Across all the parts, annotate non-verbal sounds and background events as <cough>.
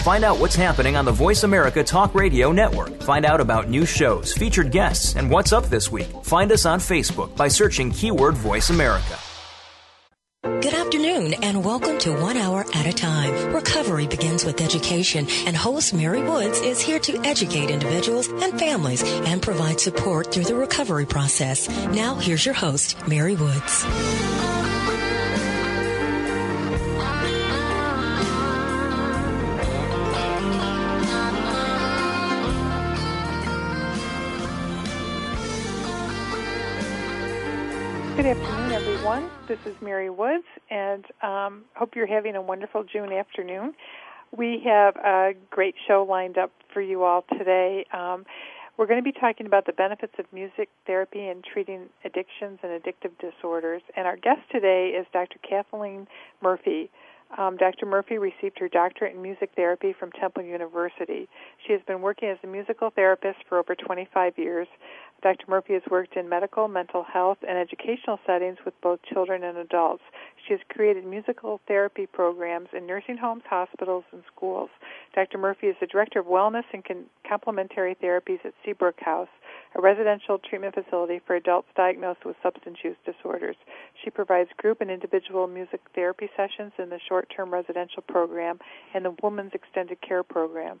Find out what's happening on the Voice America Talk Radio Network. Find out about new shows, featured guests, and what's up this week. Find us on Facebook by searching keyword Voice America. Good afternoon and welcome to One Hour at a Time. Recovery begins with education and host Mary Woods is here to educate individuals and families and provide support through the recovery process. Now here's your host, Mary Woods. Good afternoon, everyone. This is Mary Woods, and um, hope you're having a wonderful June afternoon. We have a great show lined up for you all today. Um, we're going to be talking about the benefits of music therapy in treating addictions and addictive disorders. And our guest today is Dr. Kathleen Murphy. Um, Dr. Murphy received her doctorate in music therapy from Temple University. She has been working as a musical therapist for over 25 years. Dr. Murphy has worked in medical, mental health, and educational settings with both children and adults. She has created musical therapy programs in nursing homes, hospitals, and schools. Dr. Murphy is the Director of Wellness and Complementary Therapies at Seabrook House, a residential treatment facility for adults diagnosed with substance use disorders. She provides group and individual music therapy sessions in the short term residential program and the Women's Extended Care Program.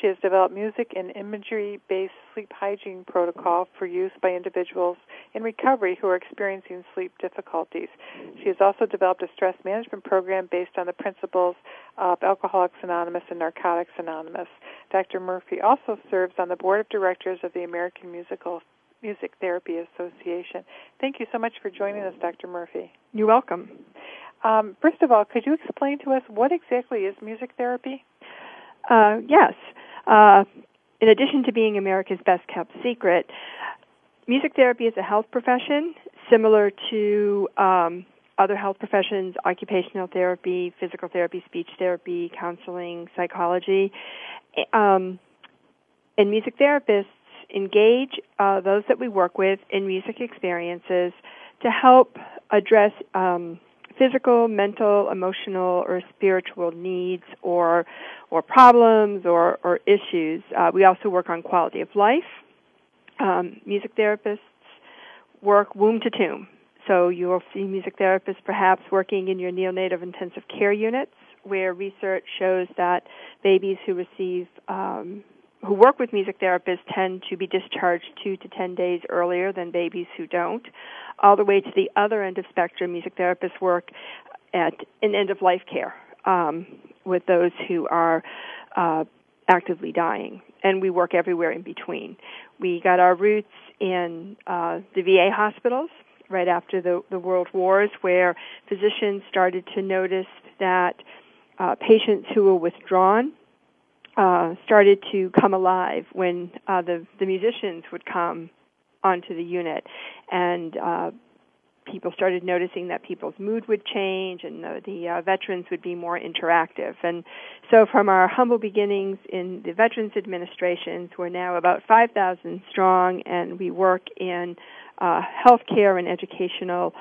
She has developed music and imagery based sleep hygiene protocol for use by individuals in recovery who are experiencing sleep difficulties. She has also developed a stress management program based on the principles of Alcoholics Anonymous and Narcotics Anonymous. Dr. Murphy also serves on the board of directors of the American Musical Music Therapy Association. Thank you so much for joining us, Dr. Murphy. You're welcome. Um, first of all, could you explain to us what exactly is music therapy? Uh, yes. Uh, in addition to being America's best kept secret, music therapy is a health profession similar to um, other health professions, occupational therapy, physical therapy, speech therapy, counseling, psychology. Um, and music therapists engage uh, those that we work with in music experiences to help address um, physical, mental, emotional, or spiritual needs or or problems or, or issues. Uh, we also work on quality of life. Um, music therapists work womb to tomb. So you will see music therapists perhaps working in your neonatal intensive care units where research shows that babies who receive um, who work with music therapists tend to be discharged two to ten days earlier than babies who don't. All the way to the other end of spectrum, music therapists work at an end of life care um, with those who are uh, actively dying, and we work everywhere in between. We got our roots in uh, the VA hospitals right after the, the World Wars, where physicians started to notice that uh, patients who were withdrawn uh, started to come alive when uh, the the musicians would come onto the unit, and uh, people started noticing that people's mood would change and the, the uh, veterans would be more interactive. And so, from our humble beginnings in the Veterans Administrations, we're now about 5,000 strong, and we work in uh, healthcare and educational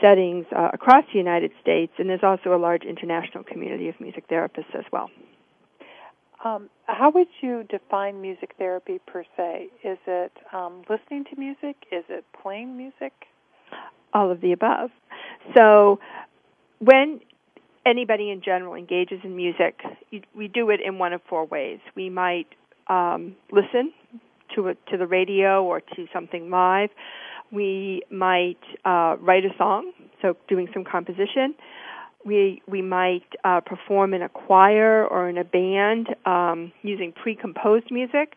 settings uh, across the United States. And there's also a large international community of music therapists as well. Um, how would you define music therapy per se? Is it um, listening to music? Is it playing music? All of the above. So, when anybody in general engages in music, we do it in one of four ways. We might um, listen to a, to the radio or to something live. We might uh, write a song, so doing some composition we we might uh, perform in a choir or in a band um, using pre-composed music,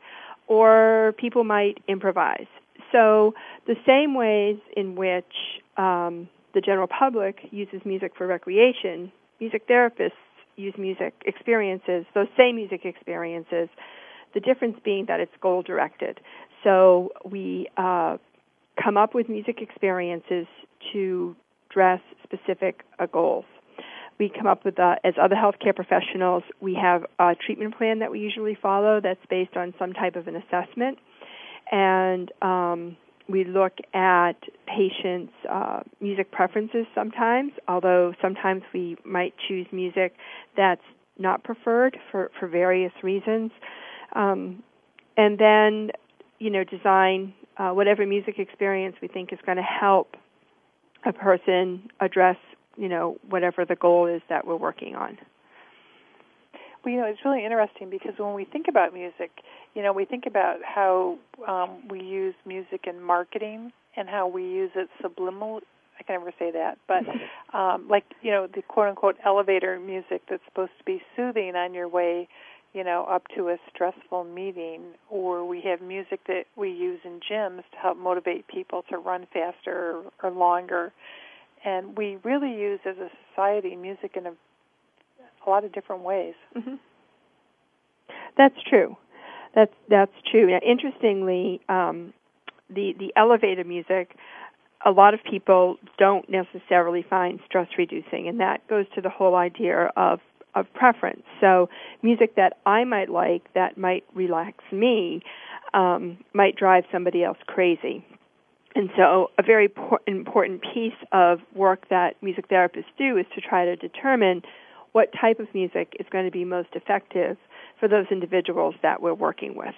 or people might improvise. So the same ways in which um, the general public uses music for recreation, music therapists use music experiences, those same music experiences. The difference being that it's goal directed. So we uh, come up with music experiences to address specific uh, goals we come up with, uh, as other healthcare professionals, we have a treatment plan that we usually follow that's based on some type of an assessment. And um, we look at patients' uh, music preferences sometimes, although sometimes we might choose music that's not preferred for for various reasons. Um, and then, you know, design uh, whatever music experience we think is going to help a person address, you know, whatever the goal is that we're working on. Well, you know, it's really interesting because when we think about music, you know, we think about how um, we use music in marketing and how we use it subliminal. I can never say that, but <laughs> um, like you know, the quote unquote elevator music that's supposed to be soothing on your way, you know, up to a stressful meeting, or we have music that we use in gyms to help motivate people to run faster or, or longer. And we really use as a society music in a, a lot of different ways. Mm-hmm. That's true. That's that's true. Now, interestingly, um, the the elevator music, a lot of people don't necessarily find stress reducing, and that goes to the whole idea of of preference. So, music that I might like that might relax me um, might drive somebody else crazy. And so, a very important piece of work that music therapists do is to try to determine what type of music is going to be most effective for those individuals that we're working with.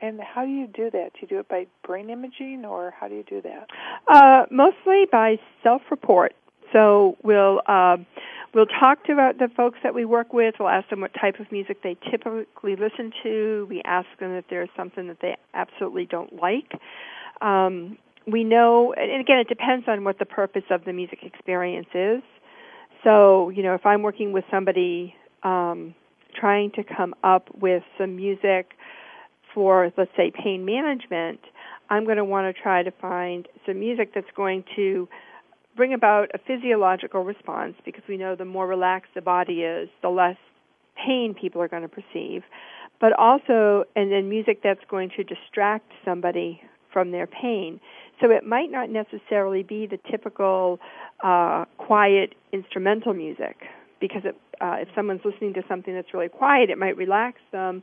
And how do you do that? Do you do it by brain imaging, or how do you do that? Uh, mostly by self-report. So we'll uh, we'll talk to the folks that we work with. We'll ask them what type of music they typically listen to. We ask them if there's something that they absolutely don't like. Um, we know, and again, it depends on what the purpose of the music experience is. So, you know, if I'm working with somebody um, trying to come up with some music for, let's say, pain management, I'm going to want to try to find some music that's going to bring about a physiological response because we know the more relaxed the body is, the less pain people are going to perceive. But also, and then music that's going to distract somebody from their pain. So it might not necessarily be the typical uh, quiet instrumental music because it, uh, if someone's listening to something that's really quiet, it might relax them,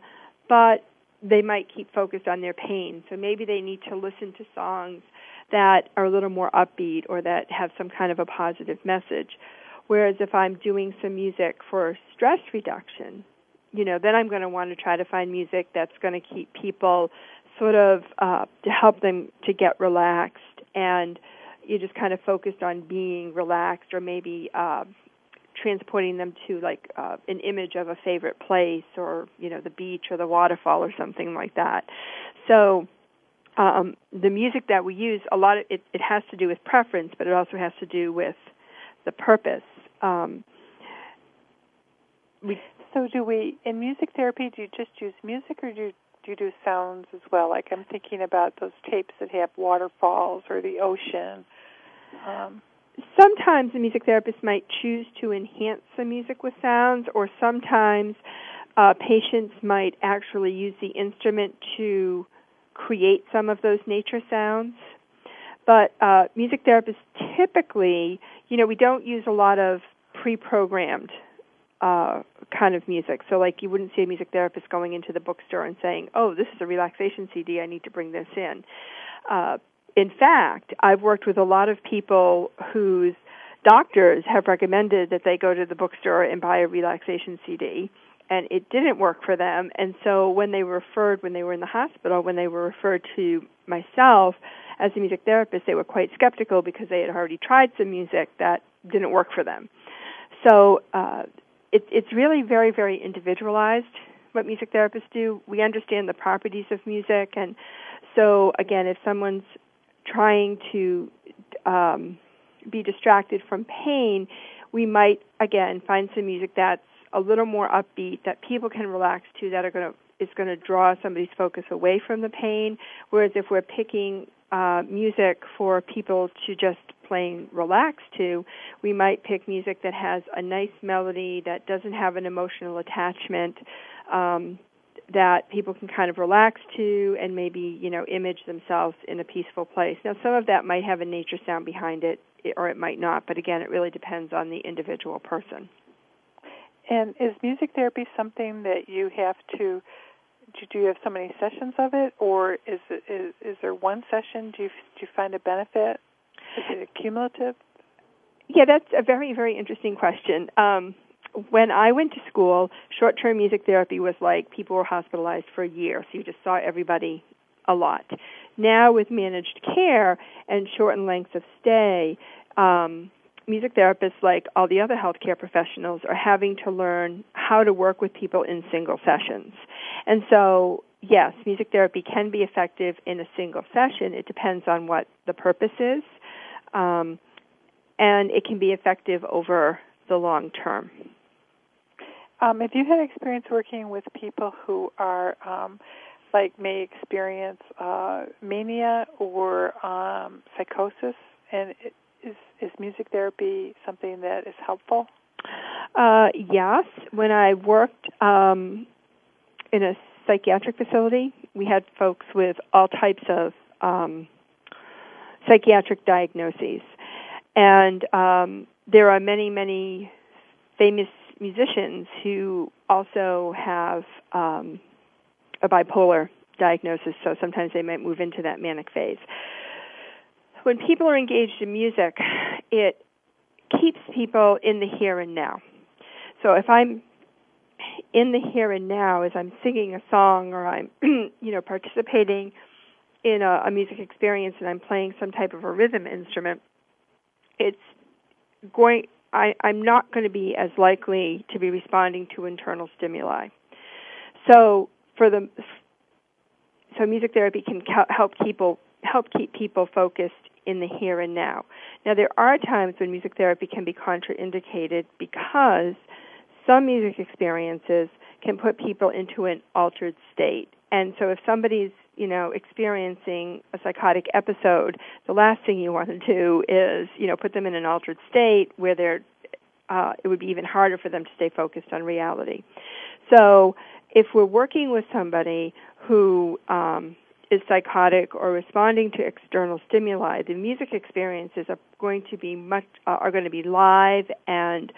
but they might keep focused on their pain. So maybe they need to listen to songs that are a little more upbeat or that have some kind of a positive message. Whereas if I'm doing some music for stress reduction, you know, then I'm going to want to try to find music that's going to keep people sort of uh, to help them to get relaxed and you just kind of focused on being relaxed or maybe uh, transporting them to like uh, an image of a favorite place or you know the beach or the waterfall or something like that. So um, the music that we use, a lot of it, it has to do with preference, but it also has to do with the purpose. Um, we, so do we in music therapy? Do you just use music, or do you, do you do sounds as well? Like I'm thinking about those tapes that have waterfalls or the ocean. Um, sometimes the music therapist might choose to enhance the music with sounds, or sometimes uh, patients might actually use the instrument to create some of those nature sounds. But uh, music therapists typically, you know, we don't use a lot of pre-programmed uh, kind of music. So, like, you wouldn't see a music therapist going into the bookstore and saying, "Oh, this is a relaxation CD. I need to bring this in." Uh, in fact, I've worked with a lot of people whose doctors have recommended that they go to the bookstore and buy a relaxation CD and it didn't work for them and so when they were referred when they were in the hospital when they were referred to myself as a music therapist they were quite skeptical because they had already tried some music that didn't work for them so uh, it, it's really very very individualized what music therapists do we understand the properties of music and so again if someone's trying to um, be distracted from pain, we might again find some music that's a little more upbeat that people can relax to that are going to is going to draw somebody's focus away from the pain. Whereas if we're picking uh, music for people to just plain relax to, we might pick music that has a nice melody that doesn't have an emotional attachment. Um, that people can kind of relax to and maybe you know image themselves in a peaceful place now some of that might have a nature sound behind it or it might not but again it really depends on the individual person and is music therapy something that you have to do you have so many sessions of it or is it, is, is there one session do you do you find a benefit is <laughs> it cumulative yeah that's a very very interesting question um, when I went to school, short-term music therapy was like people were hospitalized for a year, so you just saw everybody a lot. Now with managed care and shortened lengths of stay, um, music therapists, like all the other healthcare professionals, are having to learn how to work with people in single sessions. And so, yes, music therapy can be effective in a single session. It depends on what the purpose is. Um, and it can be effective over the long term. Um, have you had experience working with people who are um, like may experience uh, mania or um, psychosis, and is is music therapy something that is helpful? Uh, yes. When I worked um, in a psychiatric facility, we had folks with all types of um, psychiatric diagnoses, and um, there are many, many famous musicians who also have um, a bipolar diagnosis, so sometimes they might move into that manic phase. When people are engaged in music, it keeps people in the here and now. So if I'm in the here and now as I'm singing a song or I'm, <clears throat> you know, participating in a, a music experience and I'm playing some type of a rhythm instrument, it's going I, I'm not going to be as likely to be responding to internal stimuli. So for the so music therapy can help people help keep people focused in the here and now. Now there are times when music therapy can be contraindicated because some music experiences can put people into an altered state. And so if somebody's, you know, experiencing a psychotic episode, the last thing you want to do is, you know, put them in an altered state where they're uh, it would be even harder for them to stay focused on reality. So if we're working with somebody who um, is psychotic or responding to external stimuli, the music experiences are going to be much uh, are going to be live and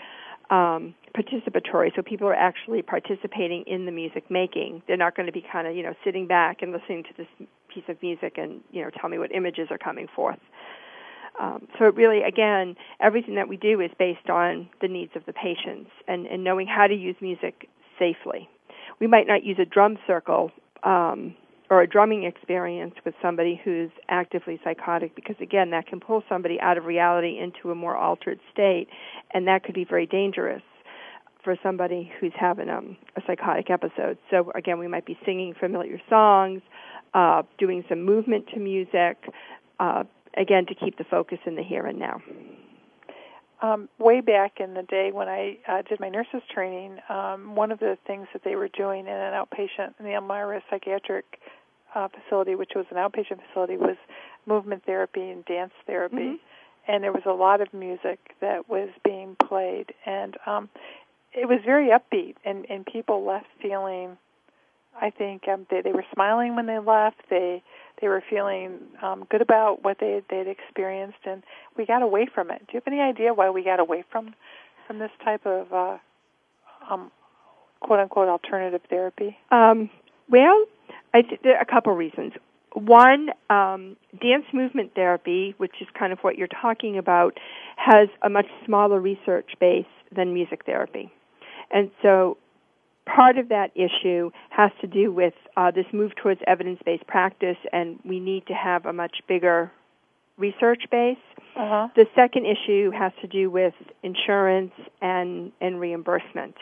um, participatory. So people are actually participating in the music making. They're not going to be kind of you know sitting back and listening to this piece of music and you know tell me what images are coming forth. Um, so it really, again, everything that we do is based on the needs of the patients and, and knowing how to use music safely. We might not use a drum circle um, or a drumming experience with somebody who's actively psychotic because again that can pull somebody out of reality into a more altered state and that could be very dangerous for somebody who's having um, a psychotic episode. So again we might be singing familiar songs uh, doing some movement to music uh, again to keep the focus in the here and now um, way back in the day when I uh, did my nurses training, um, one of the things that they were doing in an outpatient in the Elmira psychiatric uh, facility, which was an outpatient facility, was movement therapy and dance therapy, mm-hmm. and there was a lot of music that was being played, and um, it was very upbeat, and and people left feeling, I think um, they they were smiling when they left. They they were feeling um, good about what they they'd experienced, and we got away from it. Do you have any idea why we got away from from this type of uh, um, quote unquote alternative therapy? Um, well, I th- there are a couple reasons. One, um, dance movement therapy, which is kind of what you're talking about, has a much smaller research base than music therapy. And so part of that issue has to do with uh, this move towards evidence-based practice, and we need to have a much bigger research base. Uh-huh. The second issue has to do with insurance and and reimbursement.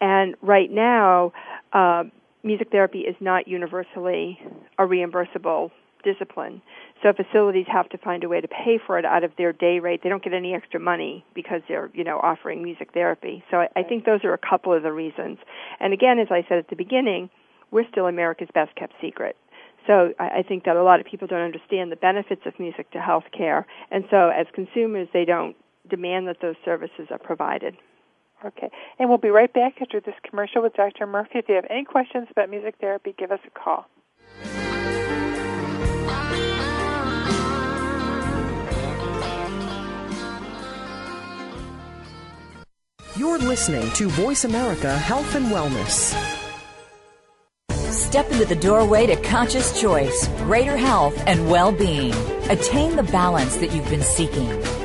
And right now, uh, music therapy is not universally a reimbursable discipline. So facilities have to find a way to pay for it out of their day rate. They don't get any extra money because they're, you know, offering music therapy. So I, I think those are a couple of the reasons. And again, as I said at the beginning, we're still America's best kept secret. So I, I think that a lot of people don't understand the benefits of music to health care. And so as consumers, they don't demand that those services are provided. Okay. And we'll be right back after this commercial with Dr. Murphy. If you have any questions about music therapy, give us a call. You're listening to Voice America Health and Wellness. Step into the doorway to conscious choice, greater health, and well being. Attain the balance that you've been seeking.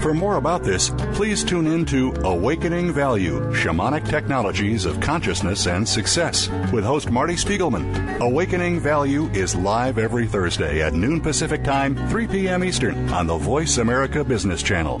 For more about this, please tune in to Awakening Value Shamanic Technologies of Consciousness and Success with host Marty Spiegelman. Awakening Value is live every Thursday at noon Pacific Time, 3 p.m. Eastern on the Voice America Business Channel.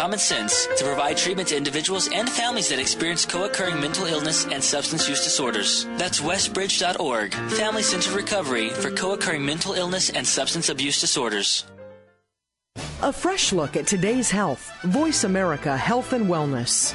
common sense to provide treatment to individuals and families that experience co-occurring mental illness and substance use disorders. That's westbridge.org, Family Centered Recovery for co-occurring mental illness and substance abuse disorders. A fresh look at today's health. Voice America Health and Wellness.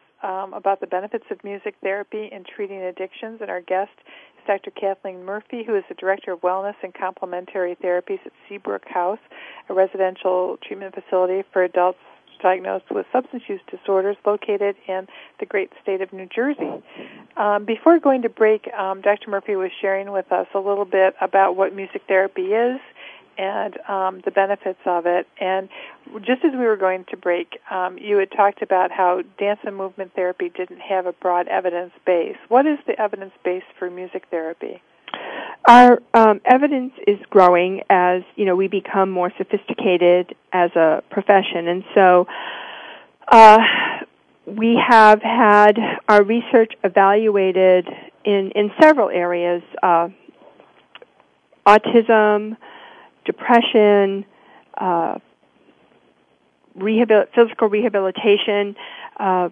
um, about the benefits of music therapy in treating addictions, and our guest is Dr. Kathleen Murphy, who is the Director of Wellness and Complementary Therapies at Seabrook House, a residential treatment facility for adults diagnosed with substance use disorders located in the great state of New Jersey. Um, before going to break, um, Dr. Murphy was sharing with us a little bit about what music therapy is and um, the benefits of it. And just as we were going to break, um, you had talked about how dance and movement therapy didn't have a broad evidence base. What is the evidence base for music therapy? Our um, evidence is growing as you know we become more sophisticated as a profession, and so uh, we have had our research evaluated in in several areas: uh, autism, depression, uh, rehabil- physical rehabilitation. Uh,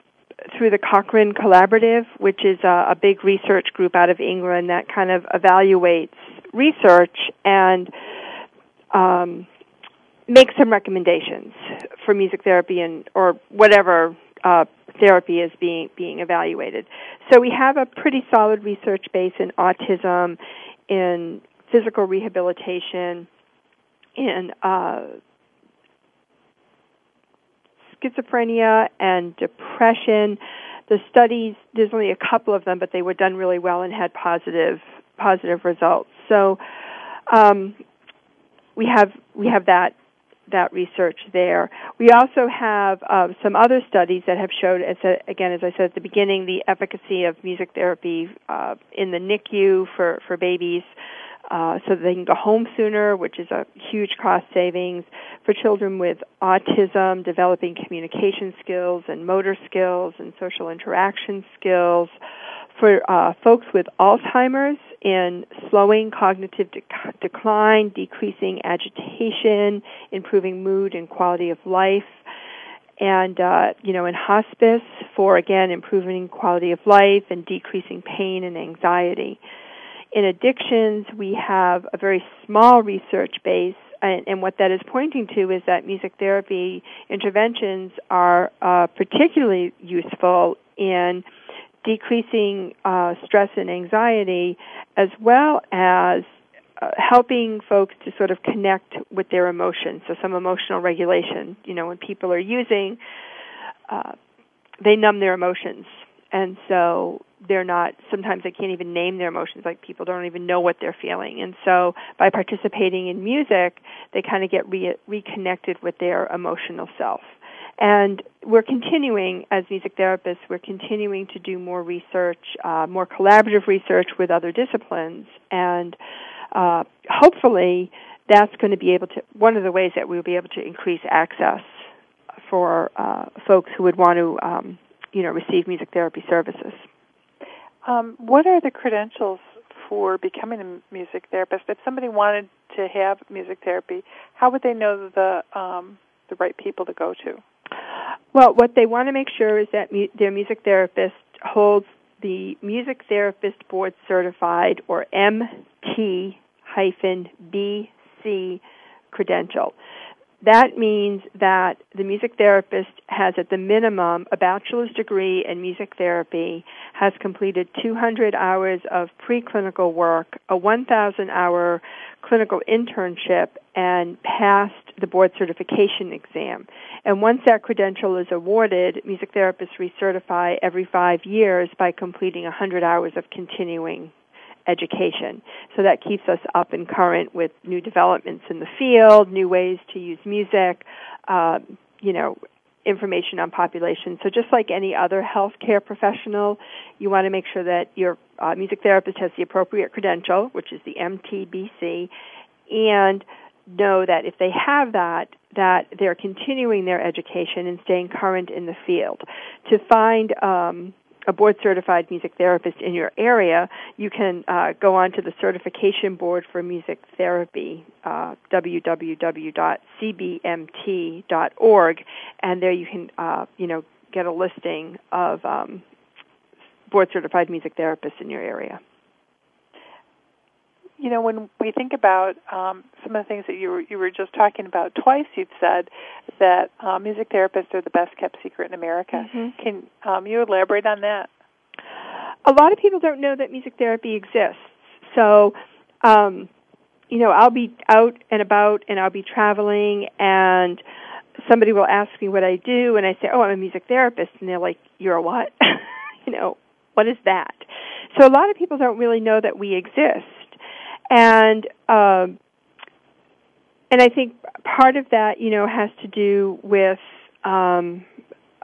through the Cochrane Collaborative, which is a, a big research group out of England that kind of evaluates research and um, makes some recommendations for music therapy and or whatever uh, therapy is being being evaluated. So we have a pretty solid research base in autism, in physical rehabilitation, in uh, schizophrenia and depression. The studies, there's only a couple of them, but they were done really well and had positive positive results. So um, we have we have that that research there. We also have uh, some other studies that have showed, as a, again, as I said at the beginning, the efficacy of music therapy uh, in the NICU for for babies uh, so they can go home sooner, which is a huge cost savings for children with autism, developing communication skills and motor skills and social interaction skills. For uh, folks with Alzheimer's, in slowing cognitive decline, decreasing agitation, improving mood and quality of life and uh, you know in hospice for again improving quality of life and decreasing pain and anxiety in addictions, we have a very small research base, and, and what that is pointing to is that music therapy interventions are uh, particularly useful in decreasing uh, stress and anxiety, as well as uh, helping folks to sort of connect with their emotions. So some emotional regulation. You know, when people are using, uh, they numb their emotions, and so they're not. Sometimes they can't even name their emotions. Like people don't even know what they're feeling, and so by participating in music, they kind of get re- reconnected with their emotional self. And we're continuing, as music therapists, we're continuing to do more research, uh, more collaborative research with other disciplines, and uh, hopefully that's going to be able to, one of the ways that we'll be able to increase access for uh, folks who would want to, um, you know, receive music therapy services. Um, what are the credentials for becoming a music therapist? If somebody wanted to have music therapy, how would they know the um, the right people to go to? Well, what they want to make sure is that mu- their music therapist holds the Music Therapist Board Certified or MT BC credential. That means that the music therapist has at the minimum a bachelor's degree in music therapy, has completed 200 hours of preclinical work, a 1,000 hour clinical internship, and passed the board certification exam. And once that credential is awarded, music therapists recertify every five years by completing 100 hours of continuing education. So that keeps us up and current with new developments in the field, new ways to use music, uh, you know, information on population. So just like any other healthcare professional, you want to make sure that your uh, music therapist has the appropriate credential, which is the MTBC, and know that if they have that, that they're continuing their education and staying current in the field. To find um, a board certified music therapist in your area, you can uh, go on to the certification board for music therapy, uh, www.cbmt.org, and there you can, uh, you know, get a listing of um, board certified music therapists in your area you know, when we think about um, some of the things that you were you were just talking about, twice you've said that uh, music therapists are the best kept secret in America. Mm-hmm. Can um, you elaborate on that? A lot of people don't know that music therapy exists. So, um, you know, I'll be out and about, and I'll be traveling, and somebody will ask me what I do, and I say, "Oh, I'm a music therapist," and they're like, "You're a what?" <laughs> you know, what is that? So a lot of people don't really know that we exist and um, and I think part of that, you know, has to do with um,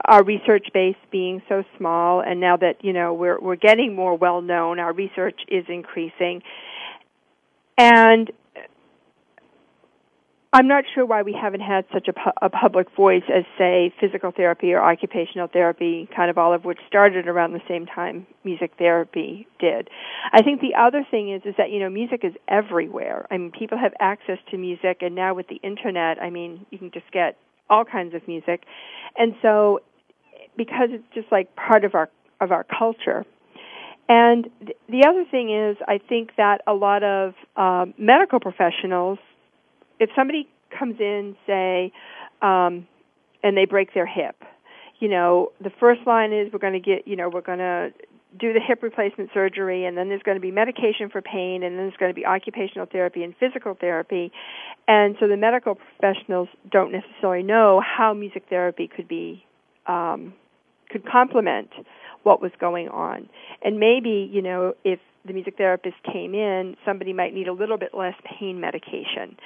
our research base being so small, and now that you know we're we're getting more well known, our research is increasing, and I'm not sure why we haven't had such a, pu- a, public voice as, say, physical therapy or occupational therapy, kind of all of which started around the same time music therapy did. I think the other thing is is that you know music is everywhere. I mean, people have access to music, and now with the internet, I mean, you can just get all kinds of music, and so because it's just like part of our of our culture. And the other thing is, I think that a lot of uh, medical professionals if somebody comes in, say, um, and they break their hip, you know, the first line is we're going to get, you know, we're going to do the hip replacement surgery, and then there's going to be medication for pain, and then there's going to be occupational therapy and physical therapy. And so the medical professionals don't necessarily know how music therapy could be um, could complement what was going on. And maybe, you know, if the music therapist came in, somebody might need a little bit less pain medication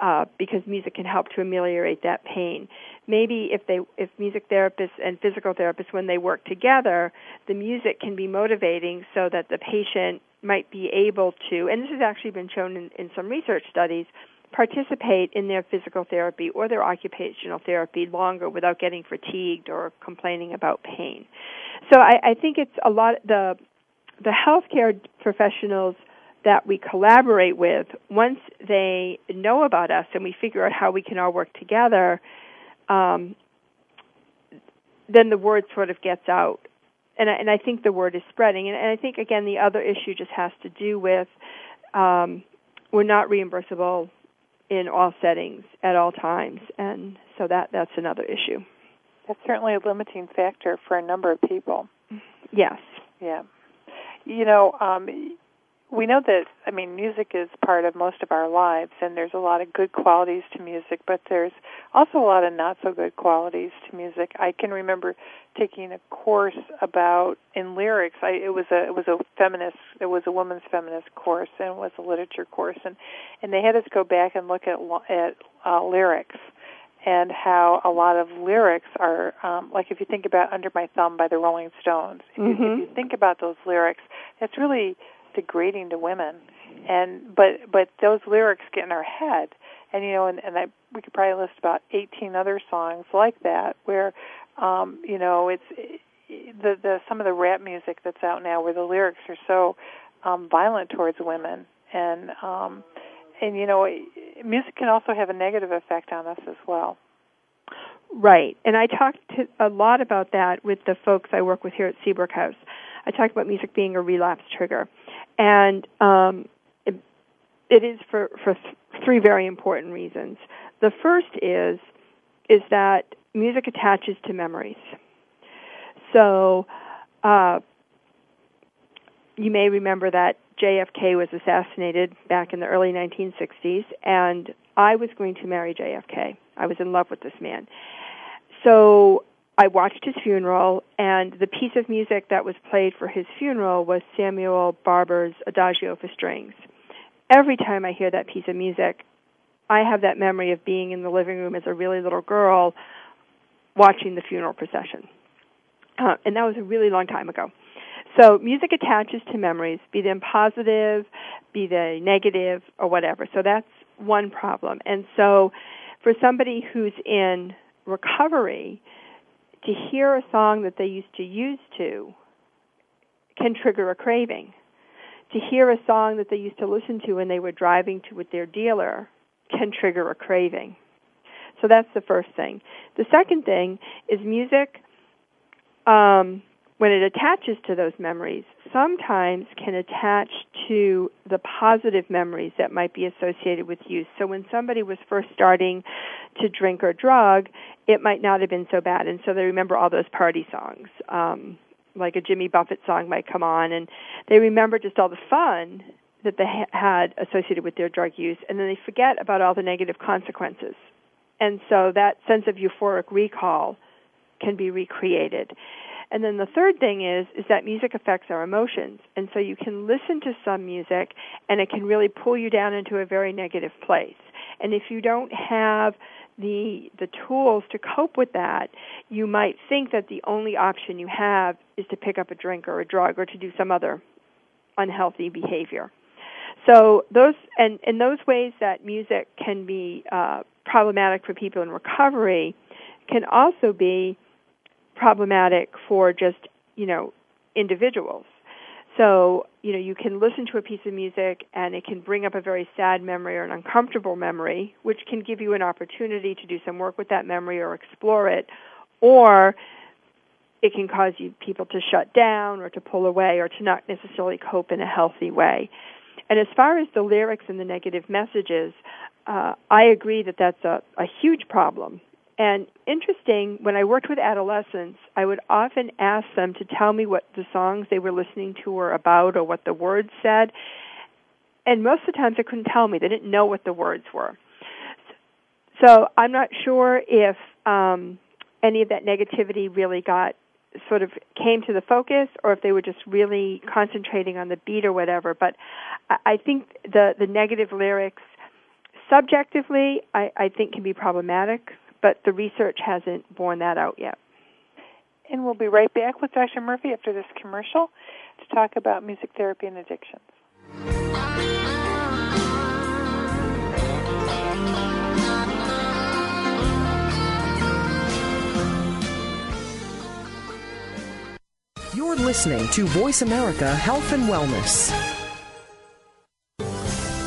uh, because music can help to ameliorate that pain. Maybe if they, if music therapists and physical therapists, when they work together, the music can be motivating so that the patient might be able to, and this has actually been shown in, in some research studies, participate in their physical therapy or their occupational therapy longer without getting fatigued or complaining about pain. So I, I think it's a lot the the healthcare professionals that we collaborate with, once they know about us and we figure out how we can all work together, um, then the word sort of gets out. And I, and I think the word is spreading. And, and I think, again, the other issue just has to do with um, we're not reimbursable in all settings at all times. And so that, that's another issue. That's certainly a limiting factor for a number of people. Yes. Yeah. You know, um, we know that I mean music is part of most of our lives and there's a lot of good qualities to music but there's also a lot of not so good qualities to music. I can remember taking a course about in lyrics. I it was a it was a feminist it was a women's feminist course and it was a literature course and and they had us go back and look at at uh, lyrics and how a lot of lyrics are um, like if you think about Under My Thumb by the Rolling Stones. If, mm-hmm. you, if you think about those lyrics, that's really degrading to women and but but those lyrics get in our head and you know and, and I we could probably list about 18 other songs like that where um you know it's the the some of the rap music that's out now where the lyrics are so um violent towards women and um and you know music can also have a negative effect on us as well Right. And I talked to, a lot about that with the folks I work with here at Seabrook House. I talked about music being a relapse trigger and um, it, it is for for th- three very important reasons. The first is is that music attaches to memories. So uh, you may remember that JFK was assassinated back in the early 1960s, and I was going to marry JFK. I was in love with this man. So I watched his funeral, and the piece of music that was played for his funeral was Samuel Barber's Adagio for Strings. Every time I hear that piece of music, I have that memory of being in the living room as a really little girl watching the funeral procession. Uh, and that was a really long time ago. So music attaches to memories, be them positive, be they negative, or whatever. So that's one problem. And so for somebody who's in recovery, to hear a song that they used to use to can trigger a craving. To hear a song that they used to listen to when they were driving to with their dealer can trigger a craving. So that's the first thing. The second thing is music, um, when it attaches to those memories, sometimes can attach to the positive memories that might be associated with use. So when somebody was first starting to drink or drug, it might not have been so bad, and so they remember all those party songs. Um, like a Jimmy Buffett song might come on, and they remember just all the fun that they ha- had associated with their drug use, and then they forget about all the negative consequences. And so that sense of euphoric recall can be recreated. And then the third thing is is that music affects our emotions. And so you can listen to some music and it can really pull you down into a very negative place. And if you don't have the the tools to cope with that, you might think that the only option you have is to pick up a drink or a drug or to do some other unhealthy behavior. So those and in those ways that music can be uh, problematic for people in recovery, can also be problematic for just you know individuals. So, you know, you can listen to a piece of music and it can bring up a very sad memory or an uncomfortable memory, which can give you an opportunity to do some work with that memory or explore it, or it can cause you people to shut down or to pull away or to not necessarily cope in a healthy way. And as far as the lyrics and the negative messages, uh, I agree that that's a, a huge problem and interesting, when I worked with adolescents, I would often ask them to tell me what the songs they were listening to were about or what the words said. And most of the times they couldn't tell me. They didn't know what the words were. So I'm not sure if um, any of that negativity really got sort of came to the focus or if they were just really concentrating on the beat or whatever. But I think the, the negative lyrics subjectively I, I think can be problematic but the research hasn't borne that out yet. And we'll be right back with Dr. Murphy after this commercial to talk about music therapy and addictions. You're listening to Voice America Health and Wellness.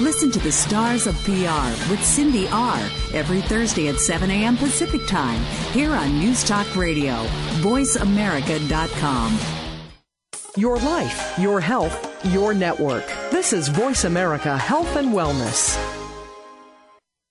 Listen to the Stars of PR with Cindy R. every Thursday at 7 a.m. Pacific Time here on News Talk Radio, voiceamerica.com. Your life, your health, your network. This is Voice America Health and Wellness.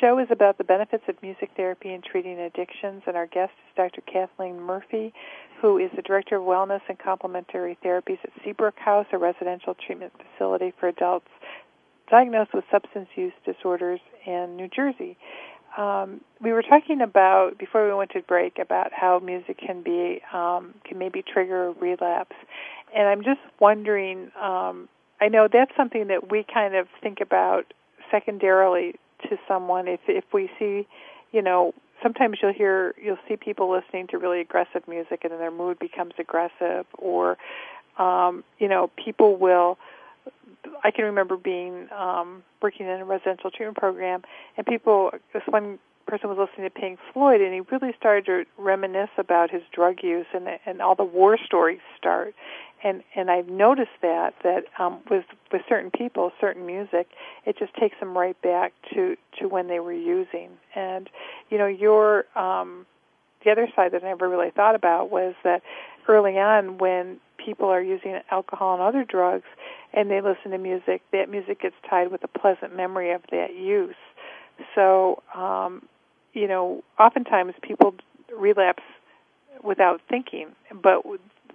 show is about the benefits of music therapy in treating addictions. And our guest is Dr. Kathleen Murphy, who is the Director of Wellness and Complementary Therapies at Seabrook House, a residential treatment facility for adults diagnosed with substance use disorders in New Jersey. Um, we were talking about before we went to break about how music can be um, can maybe trigger a relapse, and I'm just wondering. Um, I know that's something that we kind of think about secondarily to someone. If if we see, you know, sometimes you'll hear you'll see people listening to really aggressive music and then their mood becomes aggressive or um, you know, people will I can remember being um working in a residential treatment program and people this one person was listening to Pink Floyd and he really started to reminisce about his drug use and and all the war stories start and and I've noticed that that um, with with certain people, certain music, it just takes them right back to to when they were using. And you know, your um, the other side that I never really thought about was that early on, when people are using alcohol and other drugs, and they listen to music, that music gets tied with a pleasant memory of that use. So, um, you know, oftentimes people relapse without thinking, but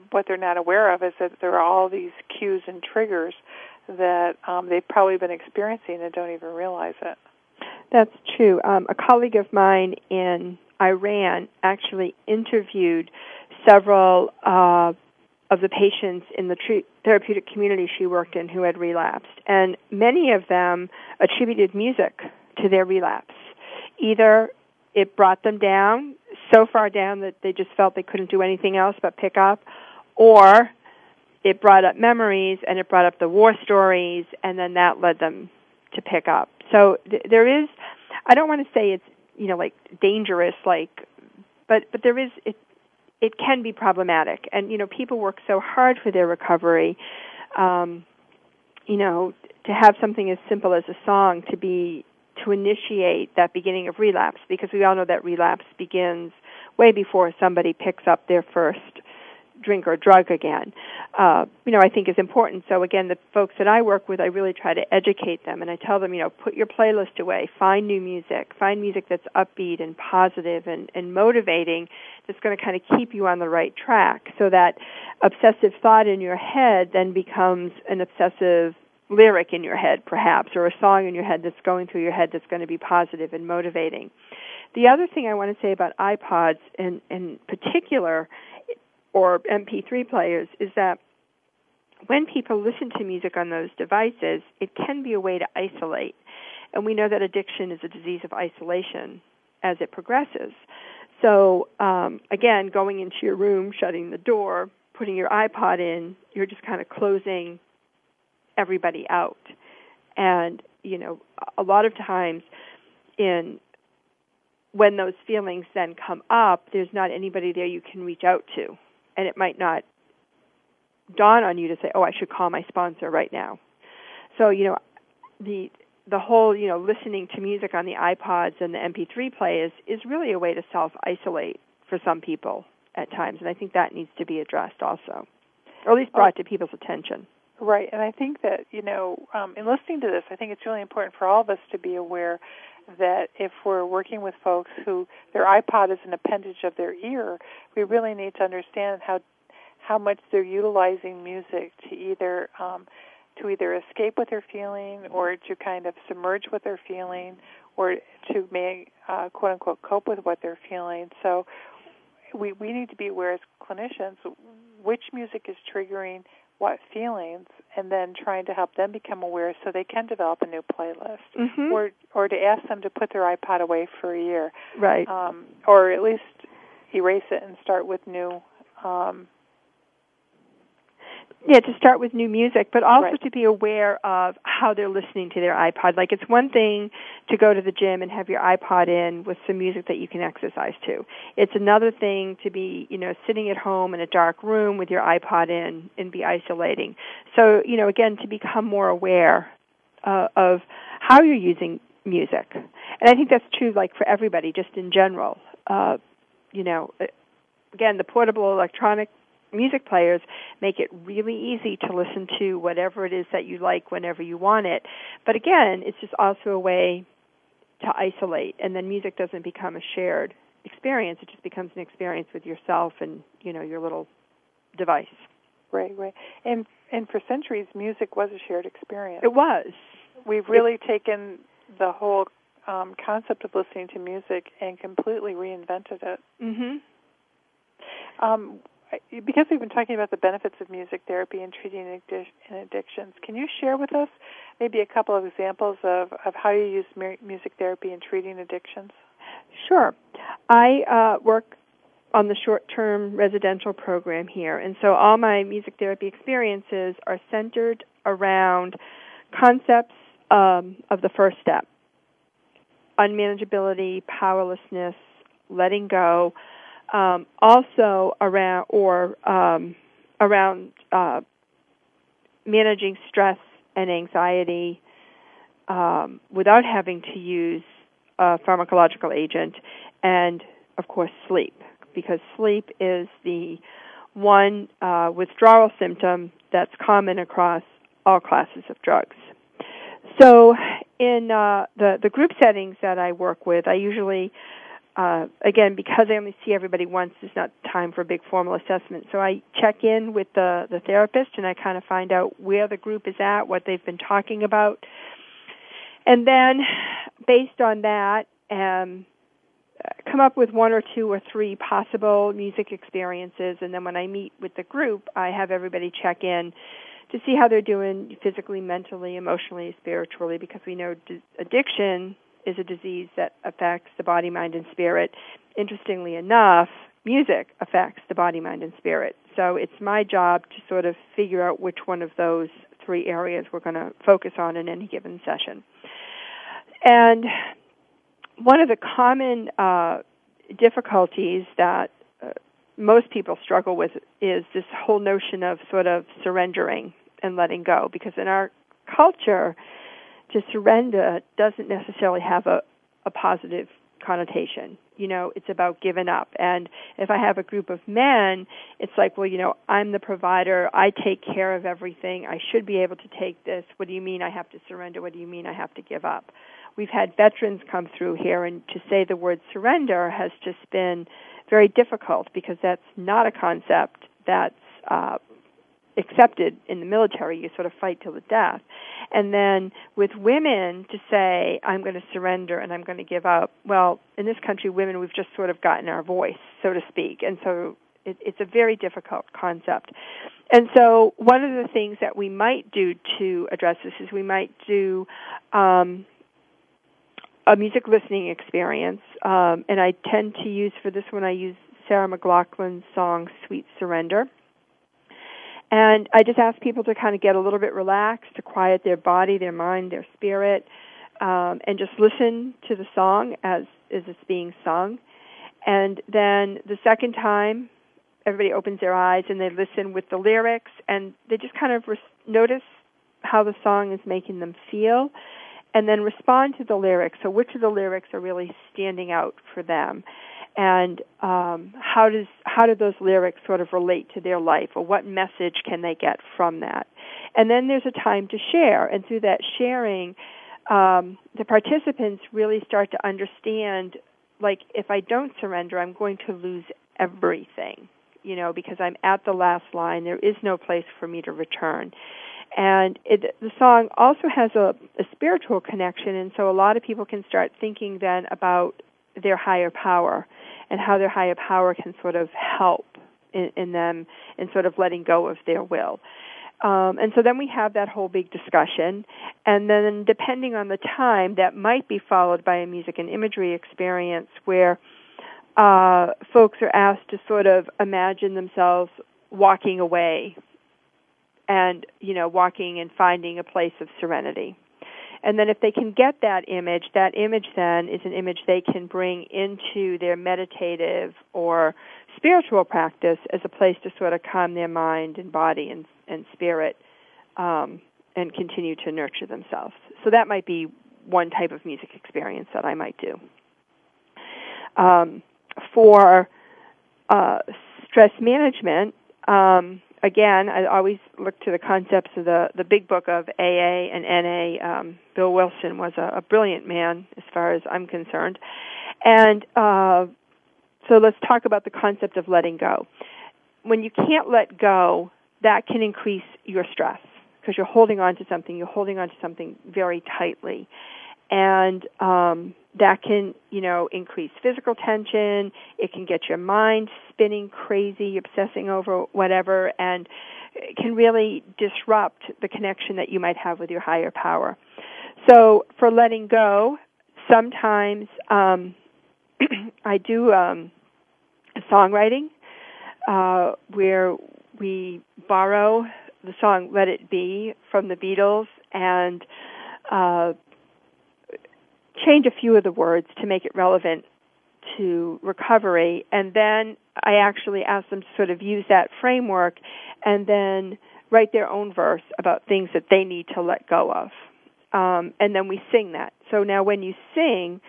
what they're not aware of is that there are all these cues and triggers that um, they've probably been experiencing and don't even realize it. That's true. Um, a colleague of mine in Iran actually interviewed several uh, of the patients in the tre- therapeutic community she worked in who had relapsed, and many of them attributed music to their relapse. Either it brought them down so far down that they just felt they couldn't do anything else but pick up, or it brought up memories and it brought up the war stories and then that led them to pick up. So th- there is i don't want to say it's you know like dangerous like but but there is it it can be problematic. And you know people work so hard for their recovery um you know to have something as simple as a song to be to initiate that beginning of relapse because we all know that relapse begins way before somebody picks up their first drink or drug again. uh, you know, I think is important. So again, the folks that I work with, I really try to educate them, and I tell them, you know, put your playlist away, find new music, find music that's upbeat and positive and, and motivating, that's going to kind of keep you on the right track, so that obsessive thought in your head then becomes an obsessive lyric in your head, perhaps, or a song in your head that's going through your head that's going to be positive and motivating. The other thing I want to say about iPods in, in particular or MP3 players is that when people listen to music on those devices, it can be a way to isolate. And we know that addiction is a disease of isolation as it progresses. So, um, again, going into your room, shutting the door, putting your iPod in, you're just kind of closing everybody out. And, you know, a lot of times in when those feelings then come up, there's not anybody there you can reach out to and it might not dawn on you to say, "Oh, I should call my sponsor right now." So, you know, the the whole, you know, listening to music on the iPods and the MP3 players is really a way to self-isolate for some people at times, and I think that needs to be addressed also, or at least brought to people's attention. Right, and I think that you know, um, in listening to this, I think it's really important for all of us to be aware that if we're working with folks who their iPod is an appendage of their ear, we really need to understand how how much they're utilizing music to either um, to either escape what they're feeling or to kind of submerge what they're feeling or to make uh, quote unquote cope with what they're feeling. So we we need to be aware as clinicians which music is triggering what feelings and then trying to help them become aware so they can develop a new playlist. Mm-hmm. or or to ask them to put their iPod away for a year. Right. Um, or at least erase it and start with new um, yeah, to start with new music, but also right. to be aware of how they're listening to their iPod. Like it's one thing to go to the gym and have your iPod in with some music that you can exercise to. It's another thing to be, you know, sitting at home in a dark room with your iPod in and be isolating. So, you know, again, to become more aware uh, of how you're using music. And I think that's true like for everybody just in general. Uh, you know, again, the portable electronic music players make it really easy to listen to whatever it is that you like whenever you want it. But again, it's just also a way to isolate and then music doesn't become a shared experience. It just becomes an experience with yourself and, you know, your little device. Right, right. And and for centuries music was a shared experience. It was. We've really it, taken the whole um, concept of listening to music and completely reinvented it. Mhm. Um, because we've been talking about the benefits of music therapy and treating addictions, can you share with us maybe a couple of examples of, of how you use music therapy in treating addictions? Sure. I uh, work on the short-term residential program here, and so all my music therapy experiences are centered around concepts um, of the first step: unmanageability, powerlessness, letting go, um, also around or um, around uh, managing stress and anxiety um, without having to use a pharmacological agent, and of course sleep, because sleep is the one uh, withdrawal symptom that's common across all classes of drugs. So, in uh, the the group settings that I work with, I usually uh, again, because I only see everybody once, there's not time for a big formal assessment. So I check in with the, the therapist and I kind of find out where the group is at, what they've been talking about. And then, based on that, um, come up with one or two or three possible music experiences. And then when I meet with the group, I have everybody check in to see how they're doing physically, mentally, emotionally, spiritually, because we know addiction is a disease that affects the body, mind, and spirit. Interestingly enough, music affects the body, mind, and spirit. So it's my job to sort of figure out which one of those three areas we're going to focus on in any given session. And one of the common uh, difficulties that uh, most people struggle with is this whole notion of sort of surrendering and letting go because in our culture to surrender doesn't necessarily have a, a positive connotation. you know, it's about giving up. And if I have a group of men, it's like, well, you know, I'm the provider. I take care of everything. I should be able to take this. What do you mean I have to surrender? What do you mean I have to give up? We've had veterans come through here, and to say the word surrender has just been very difficult because that's not a concept that's uh, accepted in the military. You sort of fight till the death. And then with women to say, I'm going to surrender and I'm going to give up, well, in this country, women, we've just sort of gotten our voice, so to speak. And so it, it's a very difficult concept. And so one of the things that we might do to address this is we might do um, a music listening experience. Um, and I tend to use, for this one, I use Sarah McLachlan's song Sweet Surrender. And I just ask people to kind of get a little bit relaxed, to quiet their body, their mind, their spirit, um, and just listen to the song as, as it's being sung. And then the second time, everybody opens their eyes and they listen with the lyrics, and they just kind of notice how the song is making them feel, and then respond to the lyrics. So, which of the lyrics are really standing out for them? And um, how does how do those lyrics sort of relate to their life, or what message can they get from that? And then there's a time to share, and through that sharing, um, the participants really start to understand, like if I don't surrender, I'm going to lose everything, you know, because I'm at the last line. There is no place for me to return. And it, the song also has a, a spiritual connection, and so a lot of people can start thinking then about their higher power and how their higher power can sort of help in, in them in sort of letting go of their will. Um, and so then we have that whole big discussion, and then depending on the time, that might be followed by a music and imagery experience where uh, folks are asked to sort of imagine themselves walking away, and you know, walking and finding a place of serenity. And then if they can get that image, that image then is an image they can bring into their meditative or spiritual practice as a place to sort of calm their mind and body and, and spirit um, and continue to nurture themselves. So that might be one type of music experience that I might do. Um, for uh, stress management, um, again, I always look to the concepts of the the big book of AA and NA. Um, Bill Wilson was a, a brilliant man, as far as I'm concerned, and uh, so let's talk about the concept of letting go. When you can't let go, that can increase your stress because you're holding on to something. You're holding on to something very tightly, and um, that can, you know, increase physical tension. It can get your mind spinning crazy, obsessing over whatever, and it can really disrupt the connection that you might have with your higher power. So for letting go, sometimes um, <clears throat> I do um, songwriting uh, where we borrow the song "Let It Be" from the Beatles and uh, change a few of the words to make it relevant to recovery and then I actually ask them to sort of use that framework and then write their own verse about things that they need to let go of. Um, and then we sing that. So now when you sing,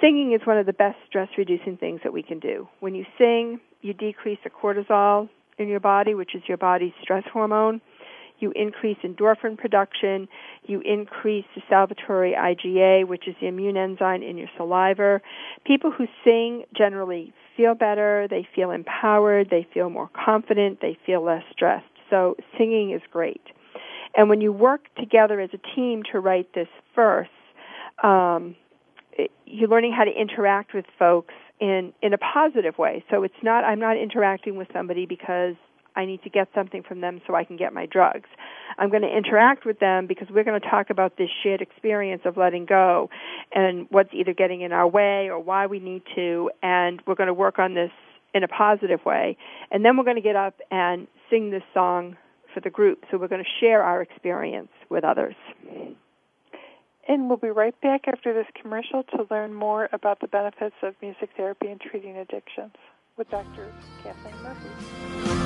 singing is one of the best stress reducing things that we can do. When you sing, you decrease the cortisol in your body, which is your body's stress hormone you increase endorphin production, you increase the salivary IgA, which is the immune enzyme in your saliva. People who sing generally feel better, they feel empowered, they feel more confident, they feel less stressed. So singing is great. And when you work together as a team to write this verse, um, you're learning how to interact with folks in in a positive way. So it's not I'm not interacting with somebody because I need to get something from them so I can get my drugs. I'm going to interact with them because we're going to talk about this shared experience of letting go and what's either getting in our way or why we need to, and we're going to work on this in a positive way. And then we're going to get up and sing this song for the group. So we're going to share our experience with others. And we'll be right back after this commercial to learn more about the benefits of music therapy in treating addictions with Dr. Kathleen Murphy.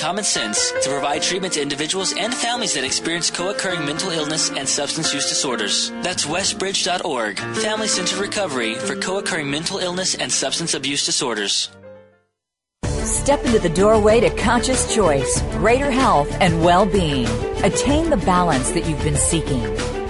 common sense to provide treatment to individuals and families that experience co-occurring mental illness and substance use disorders. That's westbridge.org, Family Centered Recovery for co-occurring mental illness and substance abuse disorders. Step into the doorway to conscious choice, greater health, and well-being. Attain the balance that you've been seeking.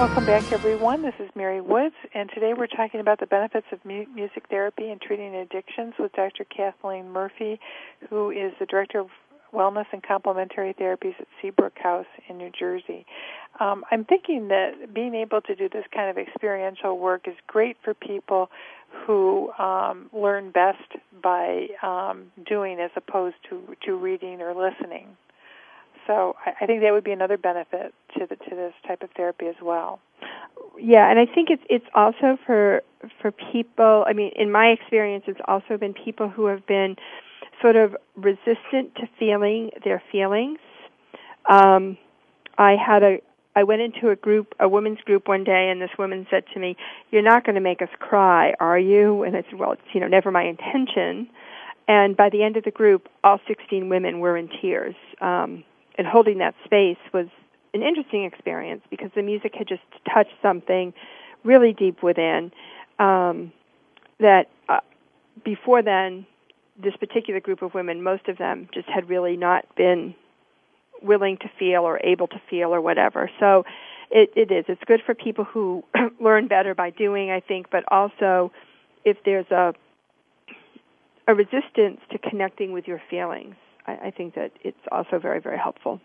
Welcome back, everyone. This is Mary Woods, and today we're talking about the benefits of mu- music therapy and treating addictions with Dr. Kathleen Murphy, who is the Director of Wellness and Complementary Therapies at Seabrook House in New Jersey. Um, I'm thinking that being able to do this kind of experiential work is great for people who um, learn best by um, doing as opposed to, to reading or listening. So I, I think that would be another benefit to the, to this type of therapy as well. Yeah, and I think it's it's also for for people. I mean, in my experience, it's also been people who have been sort of resistant to feeling their feelings. Um, I had a I went into a group, a women's group one day, and this woman said to me, "You're not going to make us cry, are you?" And I said, "Well, it's you know never my intention." And by the end of the group, all 16 women were in tears. Um, and holding that space was an interesting experience because the music had just touched something really deep within um, that uh, before then this particular group of women most of them just had really not been willing to feel or able to feel or whatever. So it, it is. It's good for people who <clears throat> learn better by doing i think but also if there's a a resistance to connecting with your feelings I, I think that it's also very, very helpful.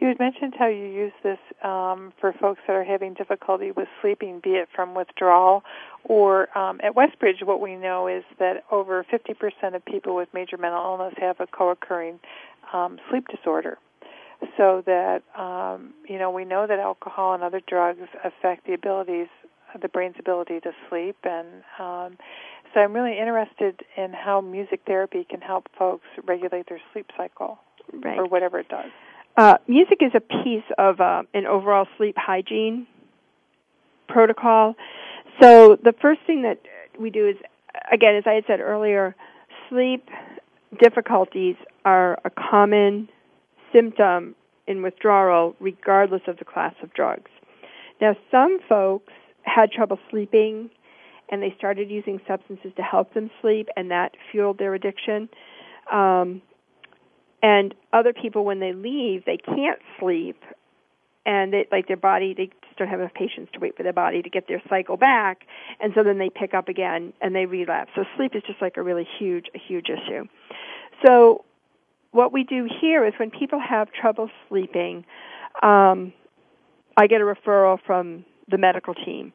You had mentioned how you use this um, for folks that are having difficulty with sleeping, be it from withdrawal or um, at Westbridge. What we know is that over 50% of people with major mental illness have a co-occurring um, sleep disorder. So that um, you know, we know that alcohol and other drugs affect the abilities, the brain's ability to sleep, and um, so I'm really interested in how music therapy can help folks regulate their sleep cycle right. or whatever it does. Uh, music is a piece of uh, an overall sleep hygiene protocol. So the first thing that we do is, again, as I had said earlier, sleep difficulties are a common symptom in withdrawal regardless of the class of drugs. Now, some folks had trouble sleeping and they started using substances to help them sleep, and that fueled their addiction. Um, and other people, when they leave, they can't sleep, and they like their body they just don't have enough patience to wait for their body to get their cycle back and so then they pick up again and they relapse so sleep is just like a really huge a huge issue so what we do here is when people have trouble sleeping um, i get a referral from the medical team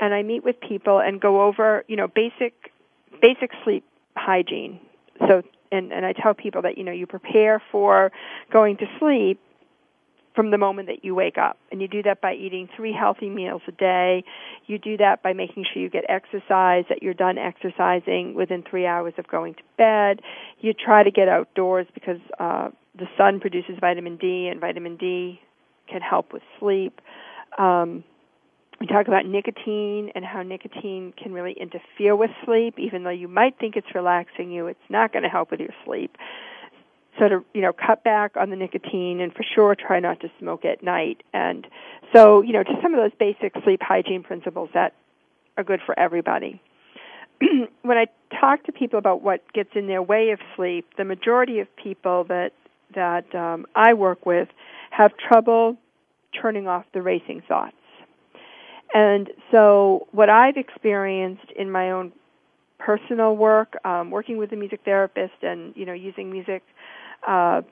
and i meet with people and go over you know basic basic sleep hygiene so and and i tell people that you know you prepare for going to sleep from the moment that you wake up. And you do that by eating three healthy meals a day. You do that by making sure you get exercise, that you're done exercising within three hours of going to bed. You try to get outdoors because uh, the sun produces vitamin D, and vitamin D can help with sleep. Um, we talk about nicotine and how nicotine can really interfere with sleep, even though you might think it's relaxing you, it's not going to help with your sleep. So to you know cut back on the nicotine and for sure try not to smoke at night. And so you know just some of those basic sleep hygiene principles that are good for everybody. <clears throat> when I talk to people about what gets in their way of sleep, the majority of people that that um, I work with have trouble turning off the racing thoughts. And so, what I've experienced in my own personal work, um, working with a music therapist, and you know, using music uh,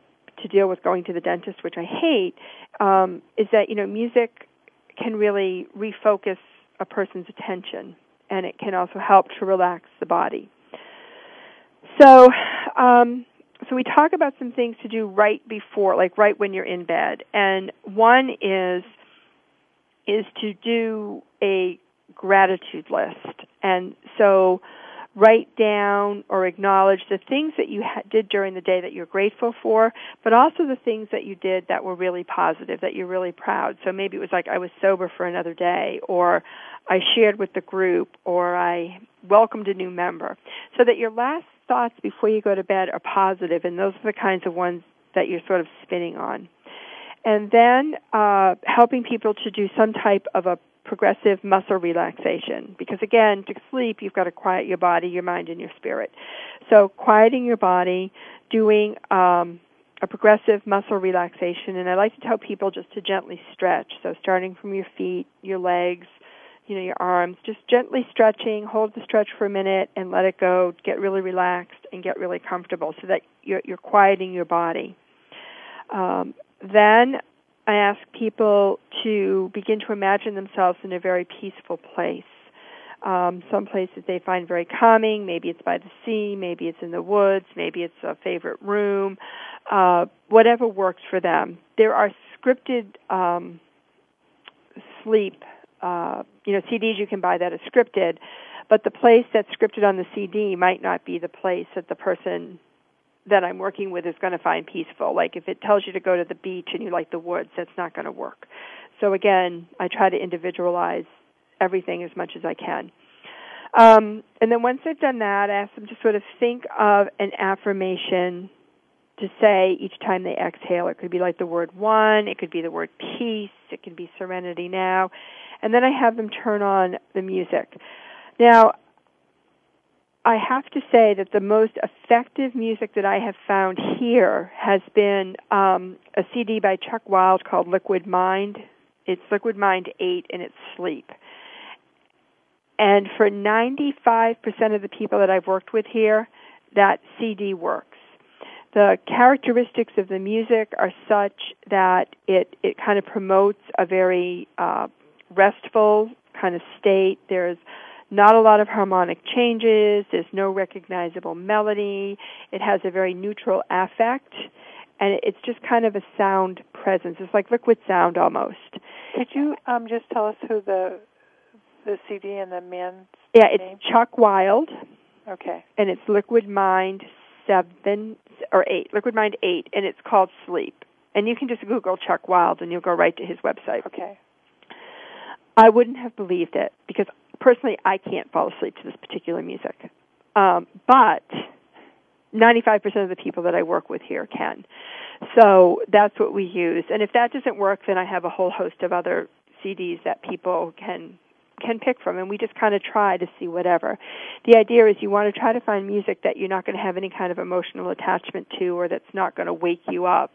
to deal with going to the dentist, which I hate, um, is that you know music can really refocus a person's attention, and it can also help to relax the body. So, um, so we talk about some things to do right before, like right when you're in bed, and one is is to do a gratitude list, and so write down or acknowledge the things that you ha- did during the day that you're grateful for, but also the things that you did that were really positive, that you're really proud. So maybe it was like I was sober for another day, or I shared with the group, or I welcomed a new member. So that your last thoughts before you go to bed are positive, and those are the kinds of ones that you're sort of spinning on. And then uh, helping people to do some type of a progressive muscle relaxation. Because again, to sleep, you've got to quiet your body, your mind, and your spirit. So quieting your body, doing um, a progressive muscle relaxation, and I like to tell people just to gently stretch. So starting from your feet, your legs, you know, your arms, just gently stretching, hold the stretch for a minute and let it go, get really relaxed and get really comfortable so that you're, you're quieting your body. Um, then I ask people to begin to imagine themselves in a very peaceful place. Um, some places they find very calming. Maybe it's by the sea, maybe it's in the woods, maybe it's a favorite room, uh, whatever works for them. There are scripted um, sleep, uh, you know, CDs you can buy that are scripted, but the place that's scripted on the CD might not be the place that the person that I'm working with is going to find peaceful. Like if it tells you to go to the beach and you like the woods, that's not going to work. So again, I try to individualize everything as much as I can. Um, and then once they've done that, I ask them to sort of think of an affirmation to say each time they exhale. It could be like the word one, it could be the word peace, it could be serenity now. And then I have them turn on the music. Now, I have to say that the most effective music that I have found here has been um, a CD by Chuck Wild called Liquid Mind. It's Liquid Mind 8 and it's sleep. And for 95% of the people that I've worked with here, that CD works. The characteristics of the music are such that it, it kind of promotes a very uh, restful kind of state. There's not a lot of harmonic changes. There's no recognizable melody. It has a very neutral affect, and it's just kind of a sound presence. It's like liquid sound almost. Could you um, just tell us who the the CD and the man's Yeah, it's name? Chuck Wild, Okay. and it's Liquid Mind seven or eight, Liquid Mind eight, and it's called Sleep. And you can just Google Chuck Wild, and you'll go right to his website. Okay. I wouldn't have believed it because personally, I can't fall asleep to this particular music. Um, but 95% of the people that I work with here can. So that's what we use. And if that doesn't work, then I have a whole host of other CDs that people can can pick from and we just kind of try to see whatever. The idea is you want to try to find music that you're not going to have any kind of emotional attachment to or that's not going to wake you up.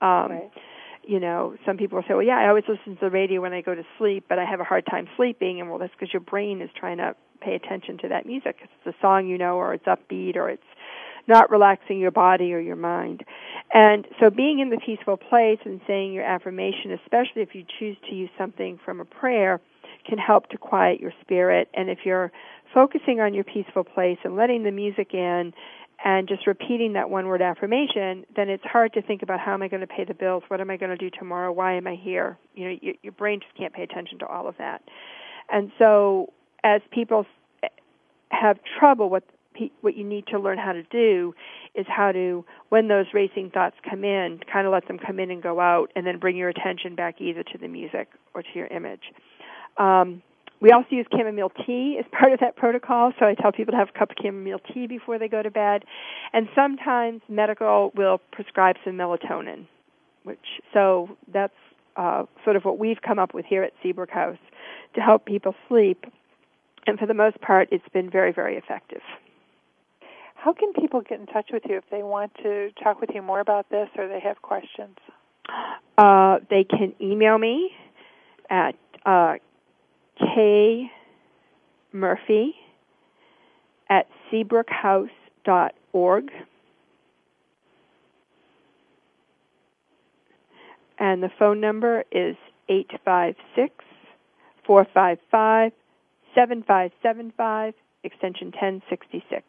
Um Right. You know, some people will say, well, yeah, I always listen to the radio when I go to sleep, but I have a hard time sleeping. And well, that's because your brain is trying to pay attention to that music. It's a song you know, or it's upbeat, or it's not relaxing your body or your mind. And so being in the peaceful place and saying your affirmation, especially if you choose to use something from a prayer, can help to quiet your spirit. And if you're focusing on your peaceful place and letting the music in and just repeating that one word affirmation, then it's hard to think about how am I going to pay the bills? What am I going to do tomorrow? Why am I here? You know, your, your brain just can't pay attention to all of that. And so, as people have trouble, what what you need to learn how to do is how to, when those racing thoughts come in, kind of let them come in and go out, and then bring your attention back either to the music or to your image. Um, we also use chamomile tea as part of that protocol, so I tell people to have a cup of chamomile tea before they go to bed. And sometimes medical will prescribe some melatonin, which so that's uh, sort of what we've come up with here at Seabrook House to help people sleep. And for the most part, it's been very, very effective. How can people get in touch with you if they want to talk with you more about this or they have questions? Uh, they can email me at uh, K. Murphy at seabrookhouse.org. And the phone number is 856 455 7575, extension 1066.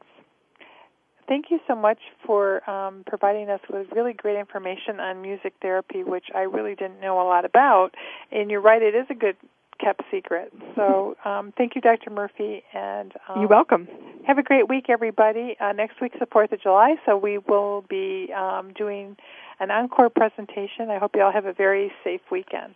Thank you so much for um, providing us with really great information on music therapy, which I really didn't know a lot about. And you're right, it is a good kept secret. So um, thank you, Dr. Murphy, and um, you're welcome. Have a great week, everybody. Uh, next week's the Fourth of July, so we will be um, doing an encore presentation. I hope you all have a very safe weekend.